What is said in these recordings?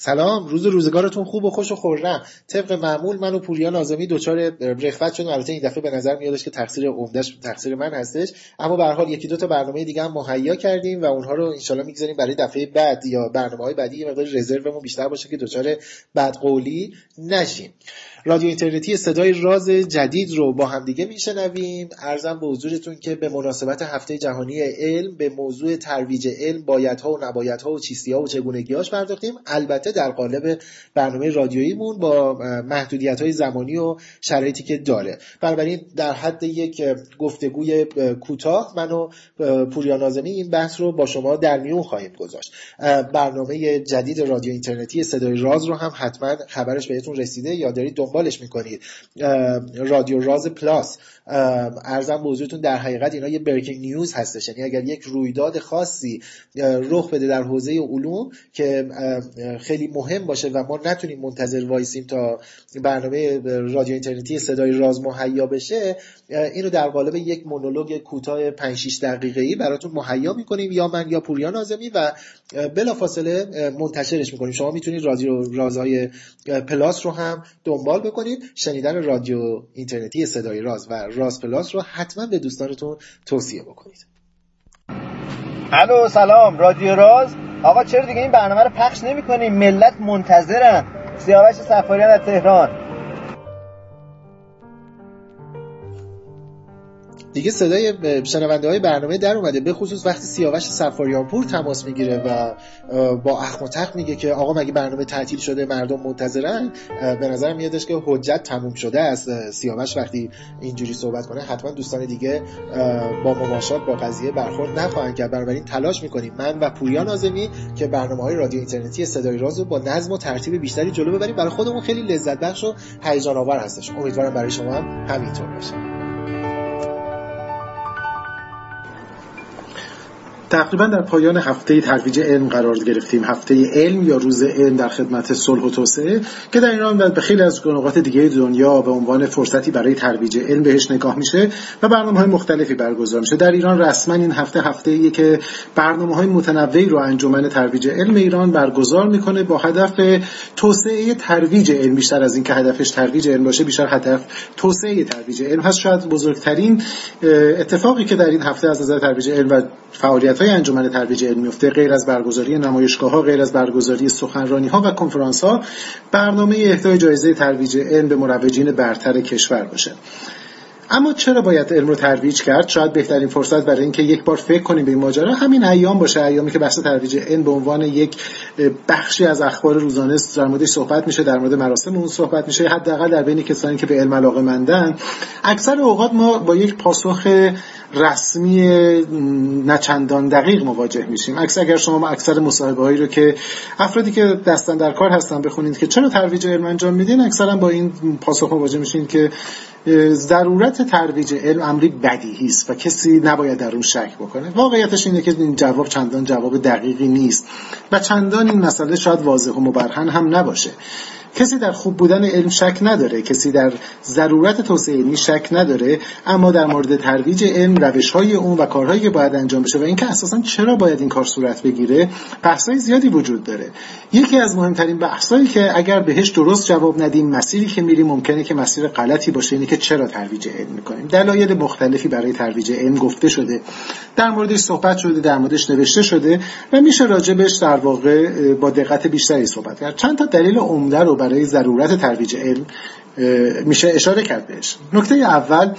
سلام روز روزگارتون خوب و خوش و خورم. طبق معمول من و پوریا نازمی دچار رخوت شدیم. البته این دفعه به نظر میادش که تقصیر عمدهش تقصیر من هستش. اما به حال یکی دو تا برنامه دیگه هم مهیا کردیم و اونها رو انشالله می‌گذاریم برای دفعه بعد یا برنامه های بعدی. یه مقدار رزرومون بیشتر باشه که دچار بدقولی نشیم. رادیو اینترنتی صدای راز جدید رو با همدیگه میشنویم. ارزم به حضورتون که به مناسبت هفته جهانی علم به موضوع ترویج علم بایدها و نبایدها و چیستیها و چگونگیهاش پرداختیم. البته در قالب برنامه رادیوییمون با محدودیت های زمانی و شرایطی که داره. بنابراین در حد یک گفتگوی کوتاه من و پوریا نازمی این بحث رو با شما در میون خواهیم گذاشت. برنامه جدید رادیو اینترنتی صدای راز رو هم حتما خبرش بهتون رسیده یا دارید دنبالش می‌کنید. رادیو راز پلاس. ارزم موضوعتون در حقیقت اینا یه بریکینگ نیوز هستش. یعنی اگر یک رویداد خاصی رخ بده در حوزه علوم که خیلی مهم باشه و ما نتونیم منتظر وایسیم تا برنامه رادیو اینترنتی صدای راز مهیا بشه اینو در قالب یک مونولوگ کوتاه 5 6 دقیقه ای براتون مهیا می‌کنیم یا من یا پوریا نازمی و بلافاصله منتشرش می‌کنیم. شما می‌تونید رادیو رازهای پلاس رو هم دنبال بکنید. شنیدن رادیو اینترنتی صدای راز و راز پلاس رو حتما به دوستانتون توصیه بکنید. الو سلام. رادیو راز؟ آقا چرا دیگه این برنامه رو پخش نمی کنیم ملت منتظرن. سیاوش سفاریان از تهران. دیگه صدای شنونده های برنامه در اومده به خصوص وقتی سیاوش سفاریانپور تماس می‌گیره و با اخم و تق میگه که آقا مگه برنامه تعطیل شده مردم منتظرن به نظر میادش که حجت تموم شده از سیاوش وقتی اینجوری صحبت کنه حتما دوستان دیگه با مماشات با قضیه برخورد نخواهند کرد. بنابراین تلاش می‌کنیم من و پوریا نازمی که برنامه های رادیو اینترنتی صدای راز رو با نظم و ترتیب بیشتری جلو ببریم. برای خودمون خیلی لذت بخش و هیجان آور هستش. امیدوارم برای شما هم همینطور باشه. تقریبا در پایان هفته ترویج علم قرار گرفتیم. هفته علم یا روز علم در خدمت صلح و توسعه که در ایران و به خیلی از نقاط دیگه دنیا به عنوان فرصتی برای ترویج علم بهش نگاه میشه و برنامه های مختلفی برگزار میشه. در ایران رسما این هفته هفته ایه که برنامه های متنوعی رو انجمن ترویج علم ایران برگزار می‌کنه با هدف توسعه ترویج علم. بیشتر از اینکه هدفش ترویج علم باشه بیشتر هدف توسعه ترویج علم هست. شاید بزرگترین اتفاقی که در این هفته از نظر ترویج علم و فعالیت های انجمن ترویج علم میفته غیر از برگزاری نمایشگاه ها غیر از برگزاری سخنرانی ها و کنفرانس ها برنامه اهدای جایزه ترویج علم به مروجین برتر کشور باشه. اما چرا باید علم رو ترویج کرد؟ شاید بهترین فرصت برای اینکه یک بار فکر کنیم به این ماجرا. همین ایام باشه ایامی که بحث ترویج علم به عنوان یک بخشی از اخبار روزانه در موردش صحبت میشه در مورد مراسم اون صحبت میشه. حداقل در بین کسانی که به علم علاقه مندن اکثر اوقات ما با یک پاسخ رسمی نچندان دقیق مواجه میشیم. عکس اگر شما اکثر مصاحبه هایی رو که افرادی که دستن در کار هستن بخونید که چرا ترویج علم انجام میدین اکثرا با این پاسخ مواجه میشین که ضرورت ترویج علم امری بدیهی است و کسی نباید در اون شک بکنه. واقعیتش اینه که این جواب چندان جواب دقیقی نیست و چندان این مسئله شاید واضح و مبرهن هم نباشه. کسی در خوب بودن علم شک نداره کسی در ضرورت توسعه علمی شک نداره اما در مورد ترویج علم روش های اون و کارهایی که باید انجام بشه و اینکه اساسا چرا باید این کار صورت بگیره بحثای زیادی وجود داره. یکی از مهمترین بحثایی که اگر بهش درست جواب ندیم مسیری که میریم ممکنه که مسیر غلطی باشه اینه که چرا ترویج علم می‌کنیم. دلایل مختلفی برای ترویج علم گفته شده. در موردش صحبت شده در موردش نوشته شده و میشه راجبش در واقع با دقت بیشتری صحبت کرد. چند تا دلیل عمده رو برای ضرورت ترویج علم میشه اشاره کرد بهش. نکته اول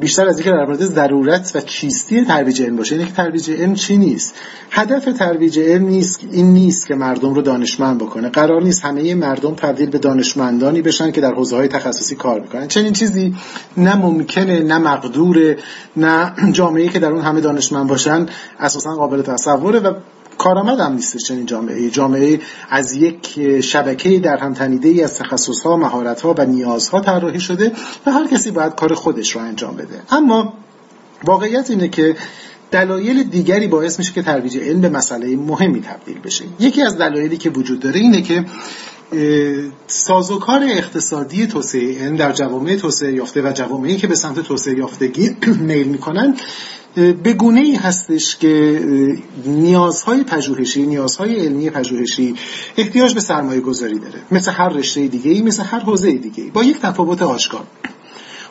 بیشتر از اینکه در مورد ضرورت و چیستی ترویج علم باشه اینه که ترویج علم چی نیست؟ هدف ترویج علم نیست این نیست که مردم رو دانشمند بکنه. قرار نیست همه مردم تبدیل به دانشمندانی بشن که در حوزه های تخصصی کار می‌کنن. چنین چیزی نه ممکنه نه مقدوره نه جامعه که در اون همه دانشمند باشن اساسا قابل تصوره و کارآمد هم نیستش چنین جامعه جامعه از یک شبکه در هم تنیده ای از تخصص ها مهارت ها و نیازها طراحی شده و هر کسی باید کار خودش رو انجام بده. اما واقعیت اینه که دلایل دیگری باعث میشه که ترویج علم به مسئله مهمی تبدیل بشه. یکی از دلایلی که وجود داره اینه که سازوکار اقتصادی توسعه علم در جوامع توسعه یافته و جوامعی که به سمت توسعه یافتگی میل می‌کنن به گونه ای هستش که نیازهای پژوهشی نیازهای علمی پژوهشی احتیاج به سرمایه گذاری داره. مثل هر رشته دیگه ای مثل هر حوزه دیگه ای با یک تفاوت آشکار.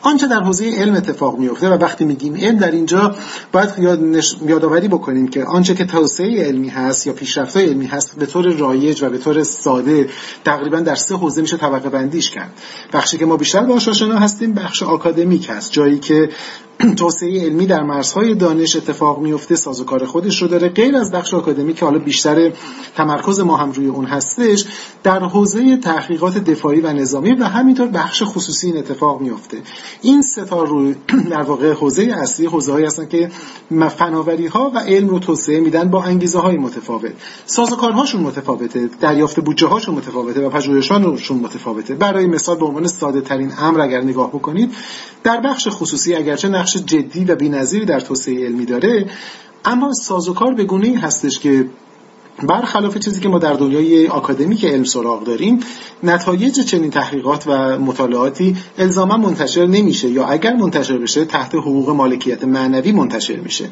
آنچه در حوزه علم اتفاق میفته و وقتی میگیم علم در اینجا باید یادآوری بکنیم که آنچه که توسعه علمی هست یا پیشرفت علمی هست به طور رایج و به طور ساده تقریبا در سه حوزه میشه طبقه بندیش کرد. بخشی که ما بیشتر باهاش آشنا هستیم بخش آکادمیک هست. جایی که توسعه علمی در مرزهای دانش اتفاق میفته سازوکار خودش رو داره. غیر از بخش آکادمی که حالا بیشتر تمرکز ما هم روی اون هستش در حوزه تحقیقات دفاعی و نظامی و همینطور بخش خصوصی این اتفاق میفته این ستا رو در واقع حوزه اصلی حوزه هایی هستن که فناوری ها و علم رو توسعه میدن با انگیزه های متفاوت. سازوکارهاشون متفاوته دریافت بودجه هاشون متفاوته و پژوهشانشون متفاوته. برای مثال به عنوان ساده ترین امر اگر نگاه بکنید در بخش خصوصی اگرچه نقش جدی و بی‌نظیری در توسعه علمی داره اما سازوکار به گونه هستش که برخلاف چیزی که ما در دنیای آکادمیک علم سراغ داریم نتایج چنین تحقیقات و مطالعاتی الزاما منتشر نمیشه یا اگر منتشر بشه تحت حقوق مالکیت معنوی منتشر میشه.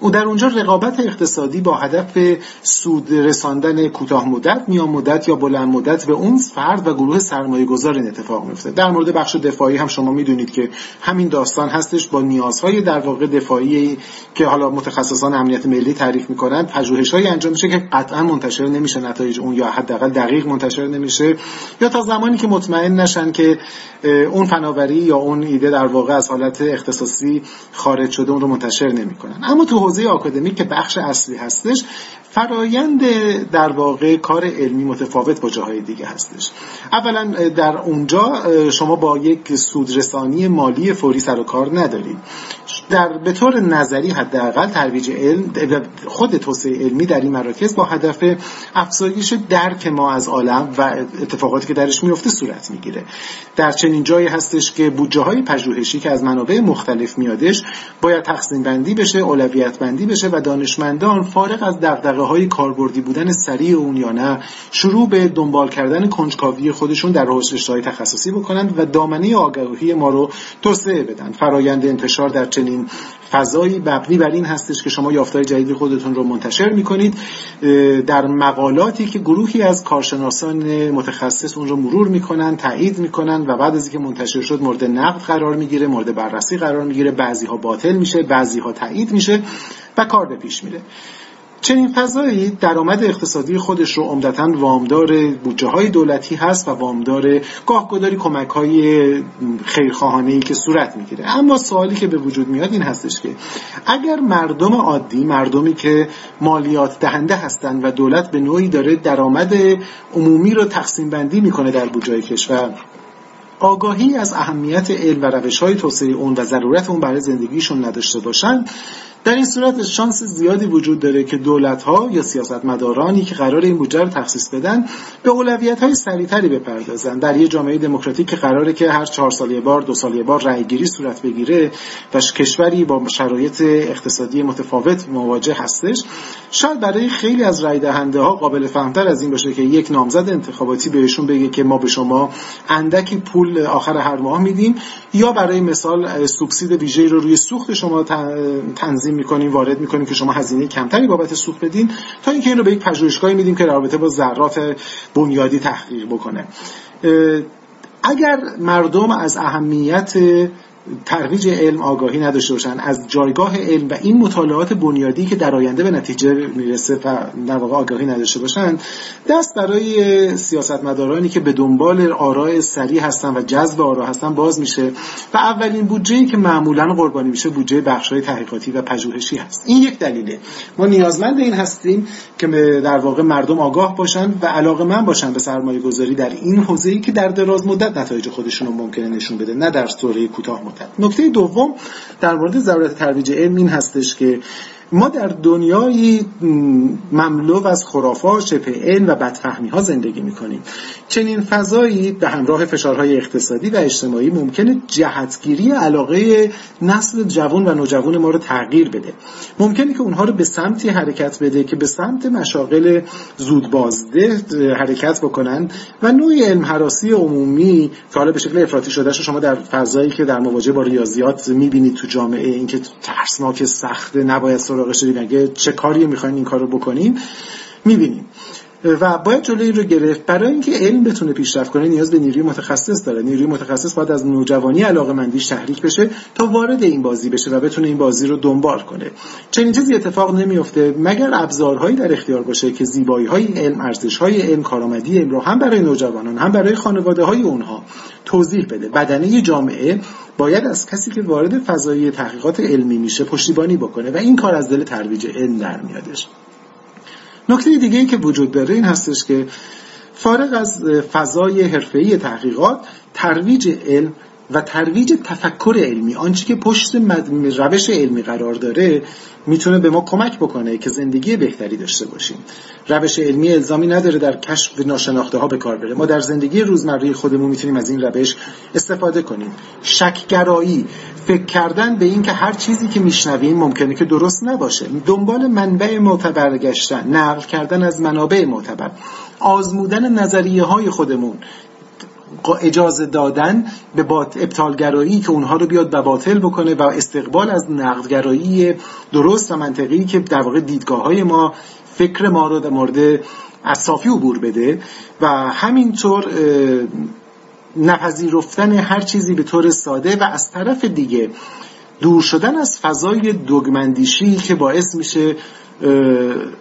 او در اونجا رقابت اقتصادی با هدف سود رساندن کوتاه مدت میان مدت یا بلند مدت به اون فرد و گروه سرمایه گذار این اتفاق میفته در مورد بخش دفاعی هم شما می‌دونید که همین داستان هستش با نیازهای در واقع دفاعی که حالا متخصصان امنیت ملی تعریف می‌کنند. پژوهش‌هایی انجام میشه که قطعا منتشر نمیشه نتایج اون یا حداقل دقیق منتشر نمیشه. یا تا زمانی که مطمئن نشن که اون فناوری یا اون ایده در واقع از حالت اختصاصی خارج شده اون رو منتشر نمی‌کنن. اما تو حوزه آکادمیک که بخش اصلی هستش فرایند در واقع کار علمی متفاوت با جاهای دیگه هستش. اولا در اونجا شما با یک سودرسانی مالی فوری سر و کار ندارید. در به طور نظری حداقل ترویج علم خود توسعه علمی در این مراکز با هدف افزایش درک ما از عالم و اتفاقاتی که درش میفته صورت می‌گیره. در چنین جایی هستش که بودجه های پژوهشی که از منابع مختلف میادش باید تقسیم بندی بشه اولویت بندی بشه و دانشمندان فارغ از دغدغه های کاربردی بودن سریع اون یا نه شروع به دنبال کردن کنجکاوی خودشون در های تخصصی بکنند و دامنه آگاهی ما رو توسعه بدن. فرایند انتشار در چنین فضایی مبنی بر این هستش که شما یافتهای جدید خودتون رو منتشر می‌کنید. در مقالاتی که گروهی از کارشناسان متخصص اون رو مرور می‌کنن تایید می‌کنن و بعد از اینکه منتشر شد مورد نقد قرار می‌گیره مورد بررسی قرار می‌گیره. بعضی ها باطل میشه بعضی ها تایید میشه و کار به پیش میره. چنین فضایی درآمد اقتصادی خودش رو عمدتا وامدار بودجه های دولتی هست و وامدار گاهگداری کمک های خیرخواهانه ای که صورت می‌گیره. اما سوالی که به وجود میاد این هستش که اگر مردم عادی مردمی که مالیات دهنده هستند و دولت به نوعی داره درآمد عمومی رو تقسیم بندی می‌کنه در بودجه کشور آگاهی از اهمیت علم و روش های توسعه اون و ضرورت اون برای زندگیشون نداشته باشن در این صورت شانس زیادی وجود داره که دولت ها یا سیاستمدارانی که قرار این بودجه رو تخصیص بدن به اولویت های سریعتری بپردازن در یه جامعه دموکراتیک که قراره که هر چهار سال بار دو سال بار رأی گیری صورت بگیره و کشوری با شرایط اقتصادی متفاوت مواجه هستش شاید برای خیلی از رای دهنده ها قابل فهمتر از این باشه که یک نامزد انتخاباتی بهشون بگه که ما به شما اندکی پول آخر هر ماه میدیم یا برای مثال سوبسید ویژه‌ای رو روی سوخت شما تنظیم تنظیم می‌کنیم وارد می‌کنیم که شما هزینه کمتری بابت سوخت بدین تا اینکه این به یک پژوهشگاهی میدیم که رابطه با ذرات بنیادی تحقیق بکنه. اگر مردم از اهمیت ترویج علم آگاهی نداشته باشن. از جایگاه علم و این مطالعات بنیادی که در آینده به نتیجه می‌رسه و در واقع آگاهی نداشته باشن دست برای سیاستمدارانی که به دنبال آراء سریع هستن و جذب آرا هستن باز میشه و اولین بودجه که معمولا قربانی میشه بودجه بخشای تحقیقاتی و پژوهشی هست. این یک دلیله. ما نیازمند این هستیم که در واقع مردم آگاه باشن و علاقه من باشن به سرمایه گذاری در این حوزه‌ای که در دراز مدت نتایج خودشون رو ممکنه نشون بده نه در دوره کوتاه نکته دوم در مورد ضرورت ترویج علم این هستش که ما در دنیایی مملو از خرافات شبه علم و بدفهمی ها زندگی می‌کنیم. چنین فضایی به همراه فشارهای اقتصادی و اجتماعی ممکنه جهتگیری علاقه نسل جوان و نوجوان ما رو تغییر بده. ممکنه که اونها رو به سمتی حرکت بده که به سمت مشاغل زودبازده حرکت بکنن و نوع علم حراسی عمومی که حالا به شکل افراطی شده شما در فضایی که در مواجهه با ریاضیات می‌بینید تو جامعه اینکه ترسناک سخته نباید سراغش برید چه کاری می‌خواین این کار رو بکنیم می‌بینیم. و باید جلوی این رو گرفت. برای اینکه علم بتونه پیشرفت کنه نیاز به نیروی متخصص داره. نیروی متخصص باید از نوجوانی علاقه مندیش تحریک بشه تا وارد این بازی بشه و بتونه این بازی رو دنبال کنه. چنین چیزی اتفاق نمیفته مگر ابزارهایی در اختیار باشه که زیبایی های علم ارزش های علم کارآمدی علم رو هم برای نوجوانان هم برای خانواده های اونها توضیح بده. بدنه جامعه باید از کسی که وارد فضای تحقیقات علمی میشه پشتیبانی بکنه و این کار از دل ترویج علم در میادش. نکته دیگه ای که وجود داره این هستش که فارغ از فضای حرفه‌ای تحقیقات ترویج علم و ترویج تفکر علمی آنچه که پشت روش علمی قرار داره می‌تونه به ما کمک بکنه که زندگی بهتری داشته باشیم. روش علمی الزامی نداره در کشف ناشناخته ها به کار بره. ما در زندگی روزمره خودمون می‌تونیم از این روش استفاده کنیم. شکگرایی فکر کردن به اینکه هر چیزی که میشنویم ممکنه که درست نباشه. دنبال منبع معتبر گشتن نقل کردن از منابع معتبر. آزمودن نظریه های خودمون. اجازه دادن به ابطالگرایی که اونها رو بیاد و باطل بکنه و استقبال از نقدگرایی درست و منطقی که در واقع دیدگاه های ما فکر ما رو در مورد از صافی عبور بده و همینطور نپذیرفتن هر چیزی به طور ساده و از طرف دیگه دور شدن از فضای دوگمندیشی که باعث میشه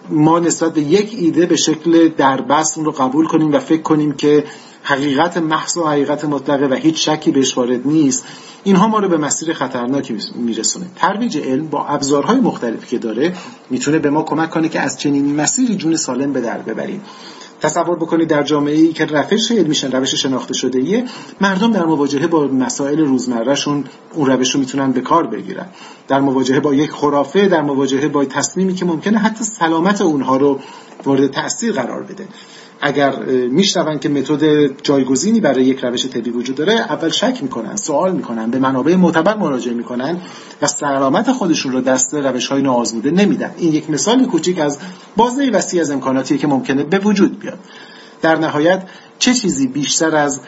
ما نسبت به یک ایده به شکل دربست اون رو قبول کنیم و فکر کنیم که حقیقت محض و حقیقت مطلقه و هیچ شکی بهش وارد نیست. اینها ما رو به مسیر خطرناکی میرسونه. ترویج علم با ابزارهای مختلفی که داره می‌تونه به ما کمک کنه که از چنین مسیری جون سالم به در ببریم. تصور بکنید در جامعه ای که روش علمیشن روش شناخته شده ایه مردم در مواجهه با مسائل روزمرهشون اون روش رو می‌تونن به کار بگیرن. در مواجهه با یک خرافه در مواجهه با تصمیمی که ممکنه حتی سلامت اونها رو مورد تاثیر قرار بده. اگر میشنون که متد جایگزینی برای یک روش طبی وجود داره اول شک می‌کنن سوال می‌کنن به منابع معتبر مراجعه می‌کنن و سلامت خودشون رو دست روش های ناآزموده نمیدن. این یک مثال کوچیک از بازه وسیع از امکاناتیه که ممکنه به وجود بیاد. در نهایت چه چیزی بیشتر از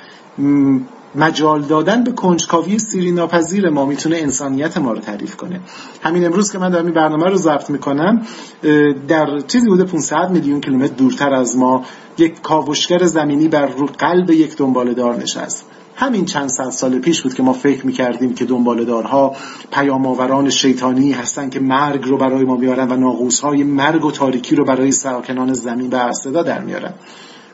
مجال دادن به کنجکاوی سیری ناپذیر ما می‌تونه انسانیت ما رو تعریف کنه. همین امروز که من دارم این برنامه رو ضبط می‌کنم در چیزی بوده 500 میلیون کیلومتر دورتر از ما یک کاوشگر زمینی بر رو قلب یک دنبالدار نشست. همین چند صد سال پیش بود که ما فکر می‌کردیم که دنبالدارها پیام شیطانی هستن که مرگ رو برای ما میارن و ناغوس های مرگ و تاریکی رو برای ساکنان زمین به صدا در میارن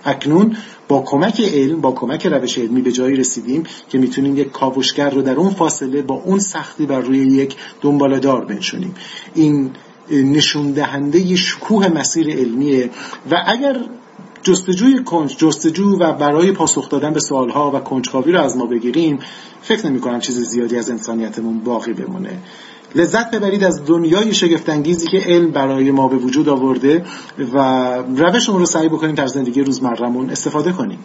اکنون با کمک علم با کمک روش علمی به جایی رسیدیم که می‌تونیم یک کاوشگر رو در اون فاصله با اون سختی بر روی یک دنبالدار بنشونیم. این نشون دهنده شکوه مسیر علمیه و اگر جستجوی کنج جستجو و برای پاسخ دادن به سوالها و کنجکاوی رو از ما بگیریم فکر نمی کنم چیز زیادی از انسانیتمون باقی بمونه. لذت ببرید از دنیای شگفتانگیزی که علم برای ما به وجود آورده و روش اون رو سعی بکنیم در زندگی روزمرهمون استفاده کنیم.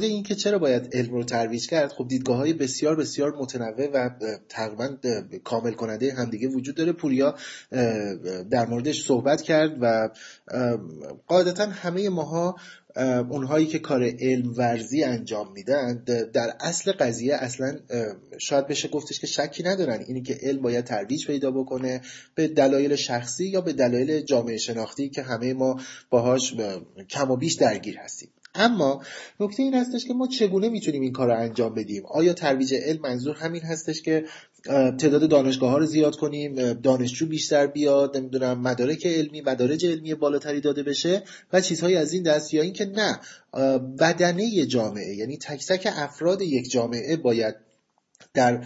مورد اینکه چرا باید علم رو ترویج کرد خب دیدگاه های بسیار بسیار متنوع و تقریبا کامل کننده همدیگه وجود داره. پوریا در موردش صحبت کرد و قاعدتا همه ماها اونهایی که کار علم ورزی انجام میدن در اصل قضیه اصلا شاید بشه گفتش که شکی ندارن. اینی که علم باید ترویج پیدا بکنه به دلایل شخصی یا به دلایل جامعه شناختی که همه ما باهاش کم و بیش درگیر هستیم. اما نکته این هستش که ما چگونه می‌تونیم این کار رو انجام بدیم؟ آیا ترویج علم منظور همین هستش که تعداد دانشگاه ها رو زیاد کنیم دانشجو بیشتر بیاد نمی‌دونم مدارک علمی مدارج علمی بالاتری داده بشه و چیزهایی از این دست یا اینکه نه بدنه جامعه یعنی تک تک افراد یک جامعه باید در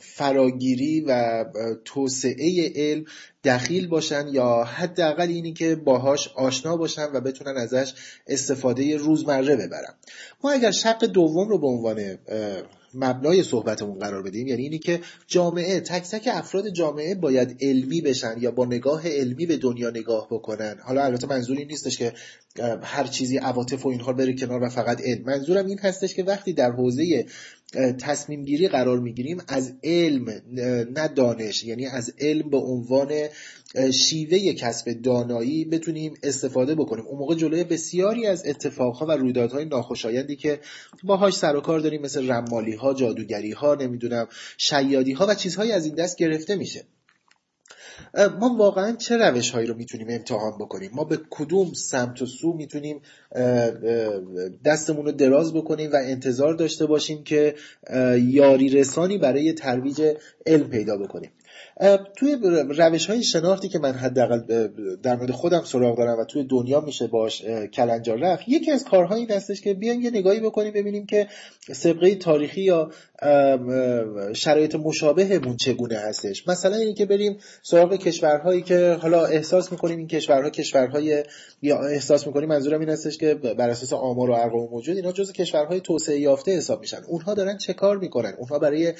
فراگیری و توسعه علم دخیل باشن یا حداقل اینی که باهاش آشنا باشن و بتونن ازش استفاده روزمره ببرن. ما اگر شق دوم رو به عنوان مبنای صحبتمون قرار بدیم یعنی اینی که جامعه تک تک افراد جامعه باید علمی بشن یا با نگاه علمی به دنیا نگاه بکنن. حالا البته منظور این نیستش که هر چیزی عواطف و اینها بره کنار و فقط علم. منظورم این هستش که وقتی در حوزه تصمیم گیری قرار می‌گیریم از علم نه دانش. یعنی از علم به عنوان شیوه کسب دانایی بتونیم استفاده بکنیم. اون موقع جلوی بسیاری از اتفاقها و رویدادهای ناخوشایندی که باهاش سر و کار داریم مثل رمالی ها جادوگری ها نمی‌دونم شیادی ها و چیزهایی از این دست گرفته میشه. ما واقعا چه روش هایی رو می‌تونیم امتحان بکنیم؟ ما به کدوم سمت و سو می‌تونیم دستمون رو دراز بکنیم و انتظار داشته باشیم که یاری رسانی برای ترویج علم پیدا بکنیم؟ توی روش های شناختی که من حداقل در مورد خودم سراغ دارم و توی دنیا میشه باش کلنجار رفت یکی از کارها این هستش که بیایم یه نگاهی بکنیم ببینیم که سابقه تاریخی یا شرایط مشابهمون چگونه هستش. مثلا اینی که بریم سراغ کشورهایی که حالا احساس می‌کنیم این کشورها کشورهای یا احساس می‌کنیم منظورم این هستش که بر اساس آمار و ارقام موجود اینا جز کشورهای توسعه یافته حساب میشن. اونها دارن چه کار می‌کنن؟ اونها برای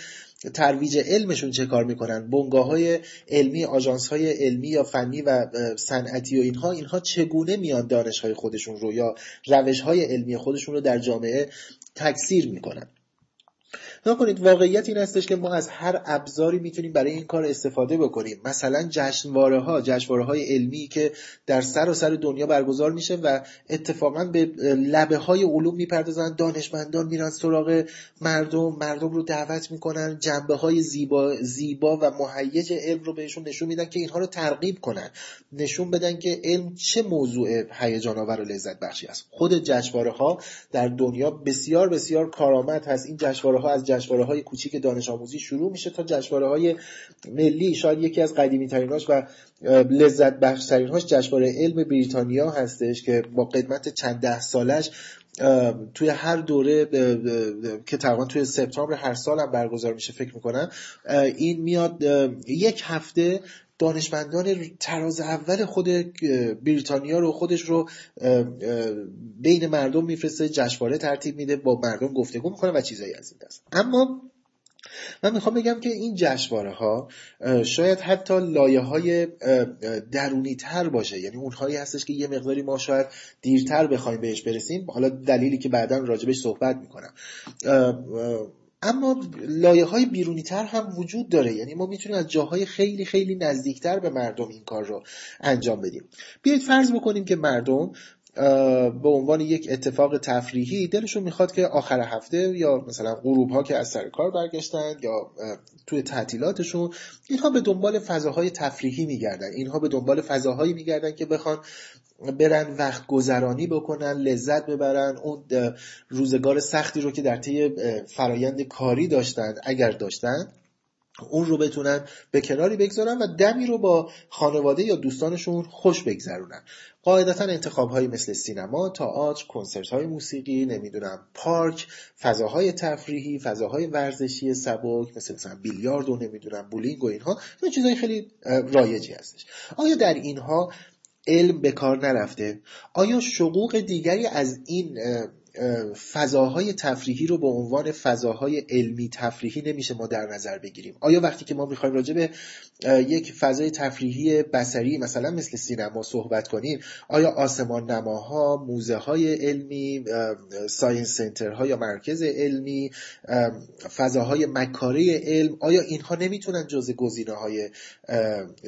ترویج علمشون چه کار می‌کنن؟ بنگاه های علمی آژانس های علمی یا فنی و صنعتی و اینها اینها چگونه میان دانش های خودشون رو یا روش های علمی خودشون رو در جامعه تکثیر می‌کنن؟ کنید واقعیت این هستش که ما از هر ابزاری می‌تونیم برای این کار استفاده بکنیم. مثلا جشنواره ها جشنواره های علمی که در سر و سر دنیا برگزار میشه و اتفاقا به لبه های علوم می‌پردازن دانشمندان میرن سراغ مردم مردم رو دعوت می‌کنن جنبه های زیبا, زیبا و مهیج علم رو بهشون نشون میدن که اینها رو ترغیب کنن. نشون بدن که علم چه موضوع هیجان آور و لذت بخشی است. خود جشنواره ها در دنیا بسیار بسیار کارآمد هست. این جشنواره ها از جشنواره های کوچیک دانش آموزی شروع میشه تا جشنواره های ملی. شاید یکی از قدیمی تریناش و لذت بخش تریناش جشنواره علم بریتانیا هستش که با قدمت چند ده سالش توی هر دوره که تقریبا توی سپتامبر هر سال هم برگزار میشه فکر می‌کنم این میاد یک هفته دانشمندان تراز اول خود بریتانیا رو خودش رو بین مردم میفرسته جشنواره ترتیب میده با مردم گفتگو می‌کنه و چیزایی از این دست. اما من می‌خوام بگم که این جشنواره ها شاید حتی لایه های درونی تر باشه. یعنی اونهایی هستش که یه مقداری ما شاید دیرتر بخوایم بهش برسیم. حالا دلیلی که بعدا راجبش صحبت می‌کنم. اما لایه های بیرونی تر هم وجود داره. یعنی ما می‌تونیم از جاهای خیلی خیلی نزدیکتر به مردم این کار رو انجام بدیم. بیایید فرض بکنیم که مردم به عنوان یک اتفاق تفریحی دلشون می‌خواد که آخر هفته یا مثلا غروب ها که از سر کار برگشتن یا توی تعطیلاتشون اینها به دنبال فضاهای تفریحی میگردن. اینها به دنبال فضاهایی میگردن که بخوان برن وقت گذرانی بکنن لذت ببرن. اون روزگار سختی رو که در طی فرایند کاری داشتن اگر داشتن اون رو بتونن به کناری بگذارن و دمی رو با خانواده یا دوستانشون خوش بگذرونن. قاعدتا انتخاب های مثل سینما، تئاتر، کنسرت های موسیقی، نمی‌دونم پارک، فضاهای تفریحی، فضاهای ورزشی سبک مثل مثلا بیلیارد و نمی‌دونم بولینگ و اینها این چیزهای خیلی رایجی هستش. آیا در اینها علم به کار نرفته. آیا شقوق دیگری از این فضاهای تفریحی رو به عنوان فضاهای علمی تفریحی نمیشه ما در نظر بگیریم. آیا وقتی که ما می‌خوایم راجع به یک فضای تفریحی بسری مثلا مثل سینما صحبت کنیم آیا آسمان نماها موزه های علمی ساینس سنترها یا مرکز علمی فضاهای مکاره علم آیا اینها نمی‌تونن جز گزینه های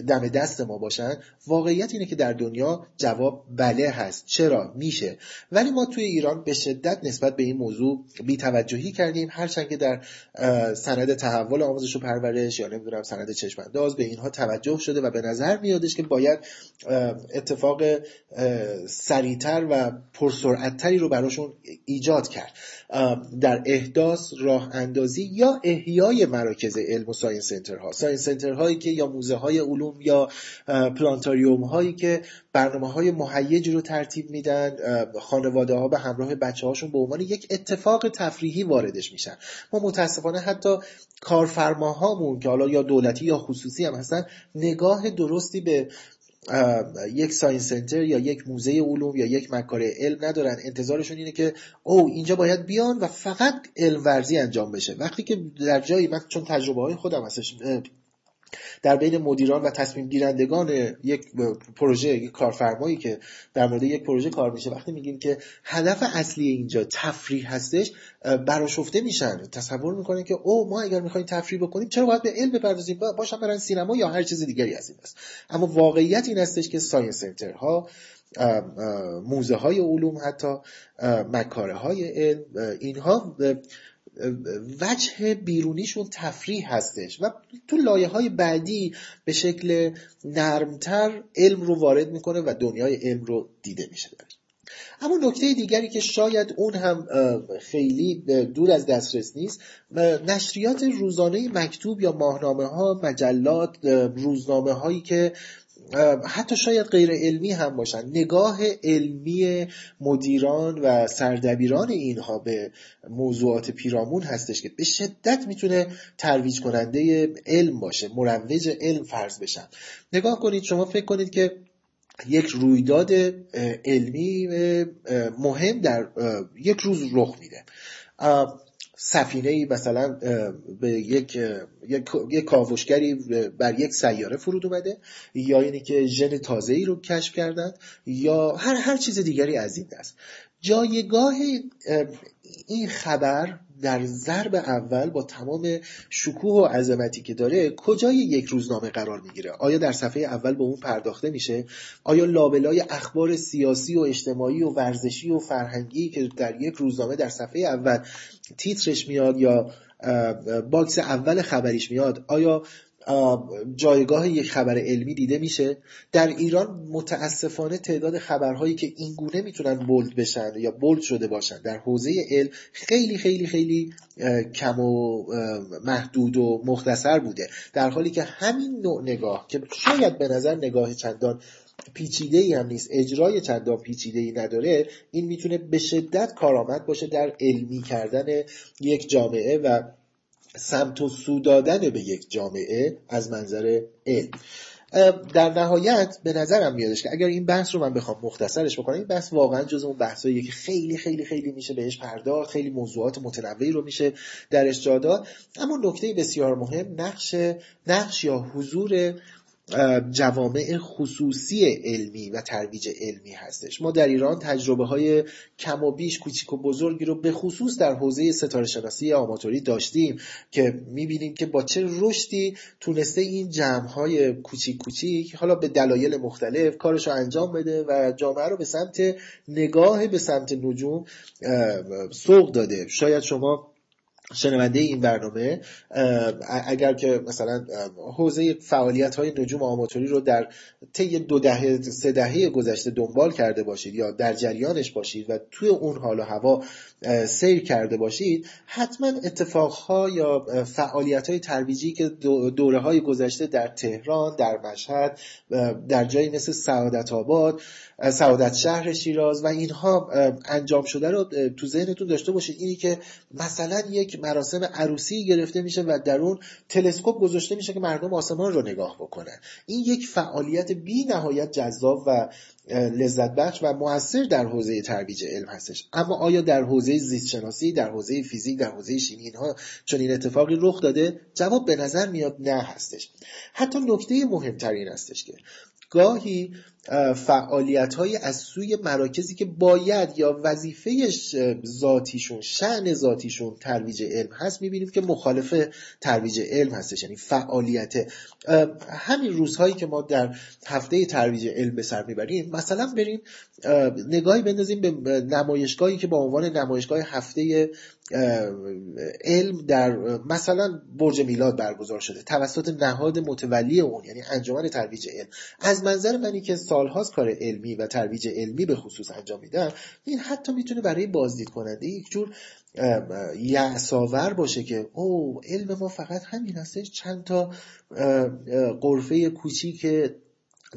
دم دست ما باشن؟ واقعیت اینه که در دنیا جواب بله هست. چرا؟ میشه. ولی ما توی ایران به شدت نسبت به این موضوع بیتوجهی کردیم. هرچند که در سند تحول آموزش و پرورش یا نمی‌دونم سند چشمانداز به اینها توجه شده و به نظر میادش که باید اتفاق سریعتر و پرسرعتتری رو براشون ایجاد کرد. در احداث راه اندازی یا احیای مراکز علم و science center ها. science center هایی که یا موزه های علوم یا پلانتاریوم هایی که برنامه های مهیجی رو ترتیب میدن خانواده ها به همراه بچه بچه هاشون به عنوان یک اتفاق تفریحی واردش میشن. ما متاسفانه حتی کارفرماهامون که حالا یا دولتی یا خصوصی هم هستن نگاه درستی به یک ساینس سنتر یا یک موزه علوم یا یک مکاره علم ندارن. انتظارشون اینه که او اینجا باید بیان و فقط علم ورزی انجام بشه. وقتی که در جایی من چون تجربه های خودم هستش در بین مدیران و تصمیم گیرندگان یک پروژه یک کارفرمایی که در مورد یک پروژه کار میشه وقتی میگیم که هدف اصلی اینجا تفریح هستش براشفته میشن. تصور می‌کنن که او ما اگر می‌خوایم تفریح بکنیم چرا باید به علم بپردازیم؟ باشم برن سینما یا هر چیز دیگری از این است. اما واقعیت این هستش که ساینس سنترها موزه های علوم حتی مکاره های علم اینها وجه بیرونیشون تفریح هستش و تو لایه های بعدی به شکل نرمتر علم رو وارد می‌کنه و دنیای علم رو دیده میشه. اما نکته دیگری که شاید اون هم خیلی دور از دسترس نیست نشریات روزانه مکتوب یا ماهنامه ها مجلات روزنامه هایی که حتی شاید غیر علمی هم باشن. نگاه علمی مدیران و سردبیران اینها به موضوعات پیرامون هستش که به شدت می‌تونه ترویج کننده علم باشه مروج علم فرض بشن. نگاه کنید شما فکر کنید که یک رویداد علمی مهم در یک روز رخ میده. سفینه ای مثلا به یک یک کاوشگری بر یک سیاره فرود اومده یا اینی که ژن تازه ای رو کشف کردند یا هر هر چیز دیگری از این دست. جایگاه این خبر در ضرب اول با تمام شکوه و عظمتی که داره کجای یک روزنامه قرار می‌گیره؟ آیا در صفحه اول به اون پرداخته میشه؟ آیا لابلای اخبار سیاسی و اجتماعی و ورزشی و فرهنگی که در یک روزنامه در صفحه اول تیترش میاد یا box اول خبریش میاد آیا جایگاه یک خبر علمی دیده میشه. در ایران متاسفانه تعداد خبرهایی که این گونه می‌تونن bold بشن یا bold شده باشن در حوزه علم خیلی خیلی خیلی کم و محدود و مختصر بوده. در حالی که همین نوع نگاه که شاید به نظر نگاه چندان پیچیده ای هم نیست اجرای چندان پیچیده ای نداره این می‌تونه به شدت کارآمد باشه در علمی کردن یک جامعه و سمت و سو دادن به یک جامعه از منظر علم. در نهایت به نظرم میادش که اگر این بحث رو من بخوام مختصرش بکنم این بحث واقعا جز اون بحثاییه که خیلی خیلی خیلی میشه بهش پرداخت خیلی موضوعات متنوعی رو میشه درش جا اما نکته بسیار مهم نقش نقش یا حضور جوامع خصوصی علمی و ترویج علمی هستش. ما در ایران تجربه های کم و بیش کوچیک و بزرگی رو به خصوص در حوزه ستاره شناسی آماتوری داشتیم که می‌بینیم که با چه رشدی تونسته این جمع های کوچیک کوچیک حالا به دلایل مختلف کارش رو انجام بده و جامعه رو به سمت نگاه به سمت نجوم سوق داده. شاید شما شنونده این برنامه اگر که مثلا حوزه فعالیت های نجوم آماتوری رو در طی دو دهه سه دهه گذشته دنبال کرده باشید یا در جریانش باشید و توی اون حال و هوا سیر کرده باشید حتما اتفاقها یا فعالیت های ترویجی که دوره های گذشته در تهران در مشهد در جایی مثل سعادت آباد سعادت شهر شیراز و اینها انجام شده رو تو ذهنتون داشته باشید. اینی که مثلا یک مراسم عروسی گرفته میشه و در اون تلسکوپ گذاشته میشه که مردم آسمان رو نگاه بکنن. این یک فعالیت بی نهایت جذاب و لذت بخش و موثر در حوزه ترویج علم هستش. اما آیا در حوزه زیست شناسی در حوزه فیزیک در حوزه شیمی اینها چون این اتفاقی رخ داده؟ جواب به نظر میاد نه هستش. حتی نکته مهمترین هستش که گاهی فعالیت های از سوی مراکزی که باید یا وظیفه ذاتیشون شعن ذاتیشون ترویج علم هست می‌بینیم که مخالف ترویج علم هستش. یعنی فعالیت همین روزهایی که ما در هفته ترویج علم به سر می‌بریم مثلا بریم نگاهی بندازیم به نمایشگاهی که با عنوان نمایشگاه هفته علم در مثلا برج میلاد برگزار شده توسط نهاد متولی اون یعنی انجمن ترویج علم. از منظر منی که سالهاست کار علمی و ترویج علمی به خصوص انجام میدم این حتی می‌تونه برای بازدید کننده یک جور یعصاور باشه که او علم ما فقط همین هستش چند تا قرفه کوچیک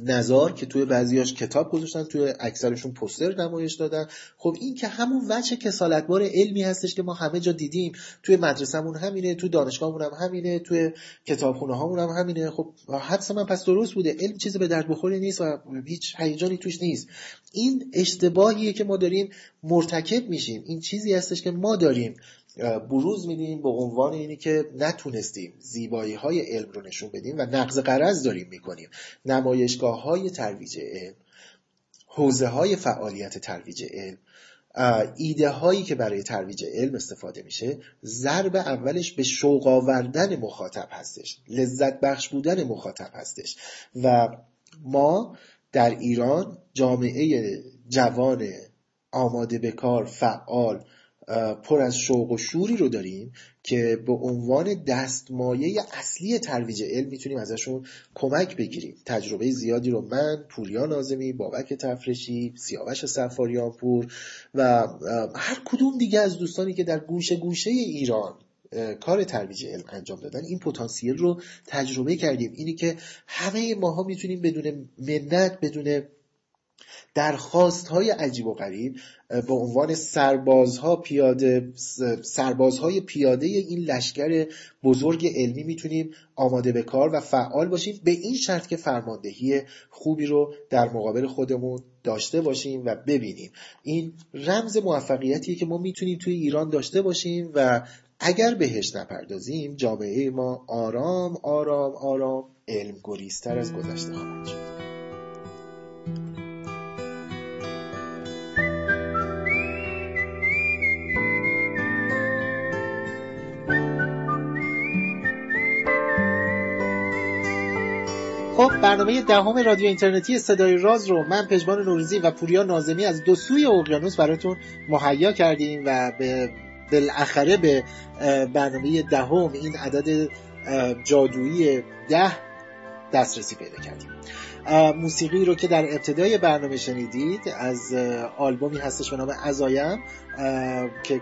نظار که توی بعضیاش کتاب گذاشتن توی اکثرشون پوستر نمایش دادن. خب این که همون وجه کسالتبار علمی هستش که ما همه جا دیدیم. توی مدرسهمون همینه توی دانشگاهمون هم همینه توی کتابخونه هامون هم همینه. خب حدس من پس درست بوده. علم چیزی به درد بخوری نیست و هیچ هیجانی توش نیست. این اشتباهیه که ما داریم مرتکب میشیم. این چیزی هستش که ما داریم. بروز میدیم به عنوان اینی که نتونستیم زیبایی های علم رو نشون بدیم و نقض قرض داریم می‌کنیم. نمایشگاه های ترویج علم حوزه های فعالیت ترویج علم ایده هایی که برای ترویج علم استفاده میشه ضرب اولش به شوق آوردن مخاطب هستش لذت بخش بودن مخاطب هستش. و ما در ایران جامعه جوان آماده به کار فعال پر از شوق و شوری رو داریم که به عنوان دستمایه اصلی ترویج علم می‌تونیم ازشون کمک بگیریم. تجربه زیادی رو من پوریا نازمی بابک تفرشی سیاوش سفاریان پور و هر کدوم دیگه از دوستانی که در گوشه گوشه ایران کار ترویج علم انجام دادن این پتانسیل رو تجربه کردیم. اینی که همه ماها می‌تونیم بدون منت بدون درخواست های عجیب و غریب به عنوان سربازها پیاده سربازهای پیاده این لشکر بزرگ علمی می‌تونیم آماده به کار و فعال باشیم. به این شرط که فرماندهی خوبی رو در مقابل خودمون داشته باشیم و ببینیم. این رمز موفقیتیه که ما می‌تونیم توی ایران داشته باشیم و اگر بهش نپردازیم جامعه ما آرام آرام آرام علم گریزتر از گذشته خواهد شد. برنامه دهم رادیو اینترنتی صدای راز رو من پژمان نوروزی و پوریا نازمی از دو سوی اقیانوس براتون مهیا کردیم و به بالاخره به برنامه دهم این عدد جادویی ده دسترسی پیدا کردیم. موسیقی رو که در ابتدای برنامه شنیدید از آلبومی هستش به نام ازایم که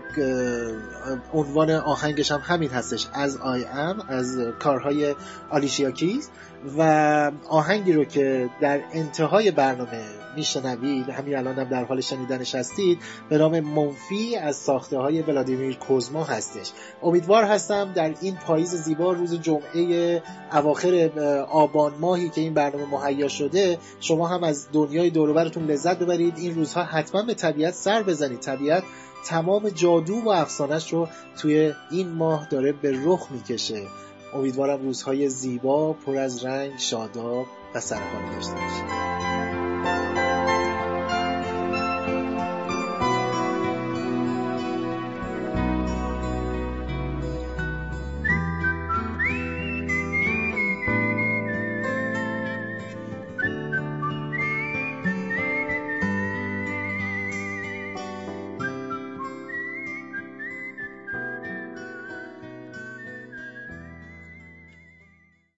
عنوان آهنگش هم همین هستش از آی ام از کارهای آلیشیا کیز. و آهنگی رو که در انتهای برنامه میشنوید همین الان هم در حال شنیدنش هستید به نام منفی از ساخته های ولادیمیر کوزما هستش. امیدوار هستم در این پاییز زیبا روز جمعه اواخر آبان ماهی که این برنامه مهیا شده شما هم از دنیای دوروبرتون لذت ببرید. این روزها حتما به طبیعت سر بزنید. طبیعت تمام جادو و افسانش رو توی این ماه داره به رخ می‌کشه. امیدوارم روزهای زیبا پر از رنگ شاداب و سرحال داشته باشید.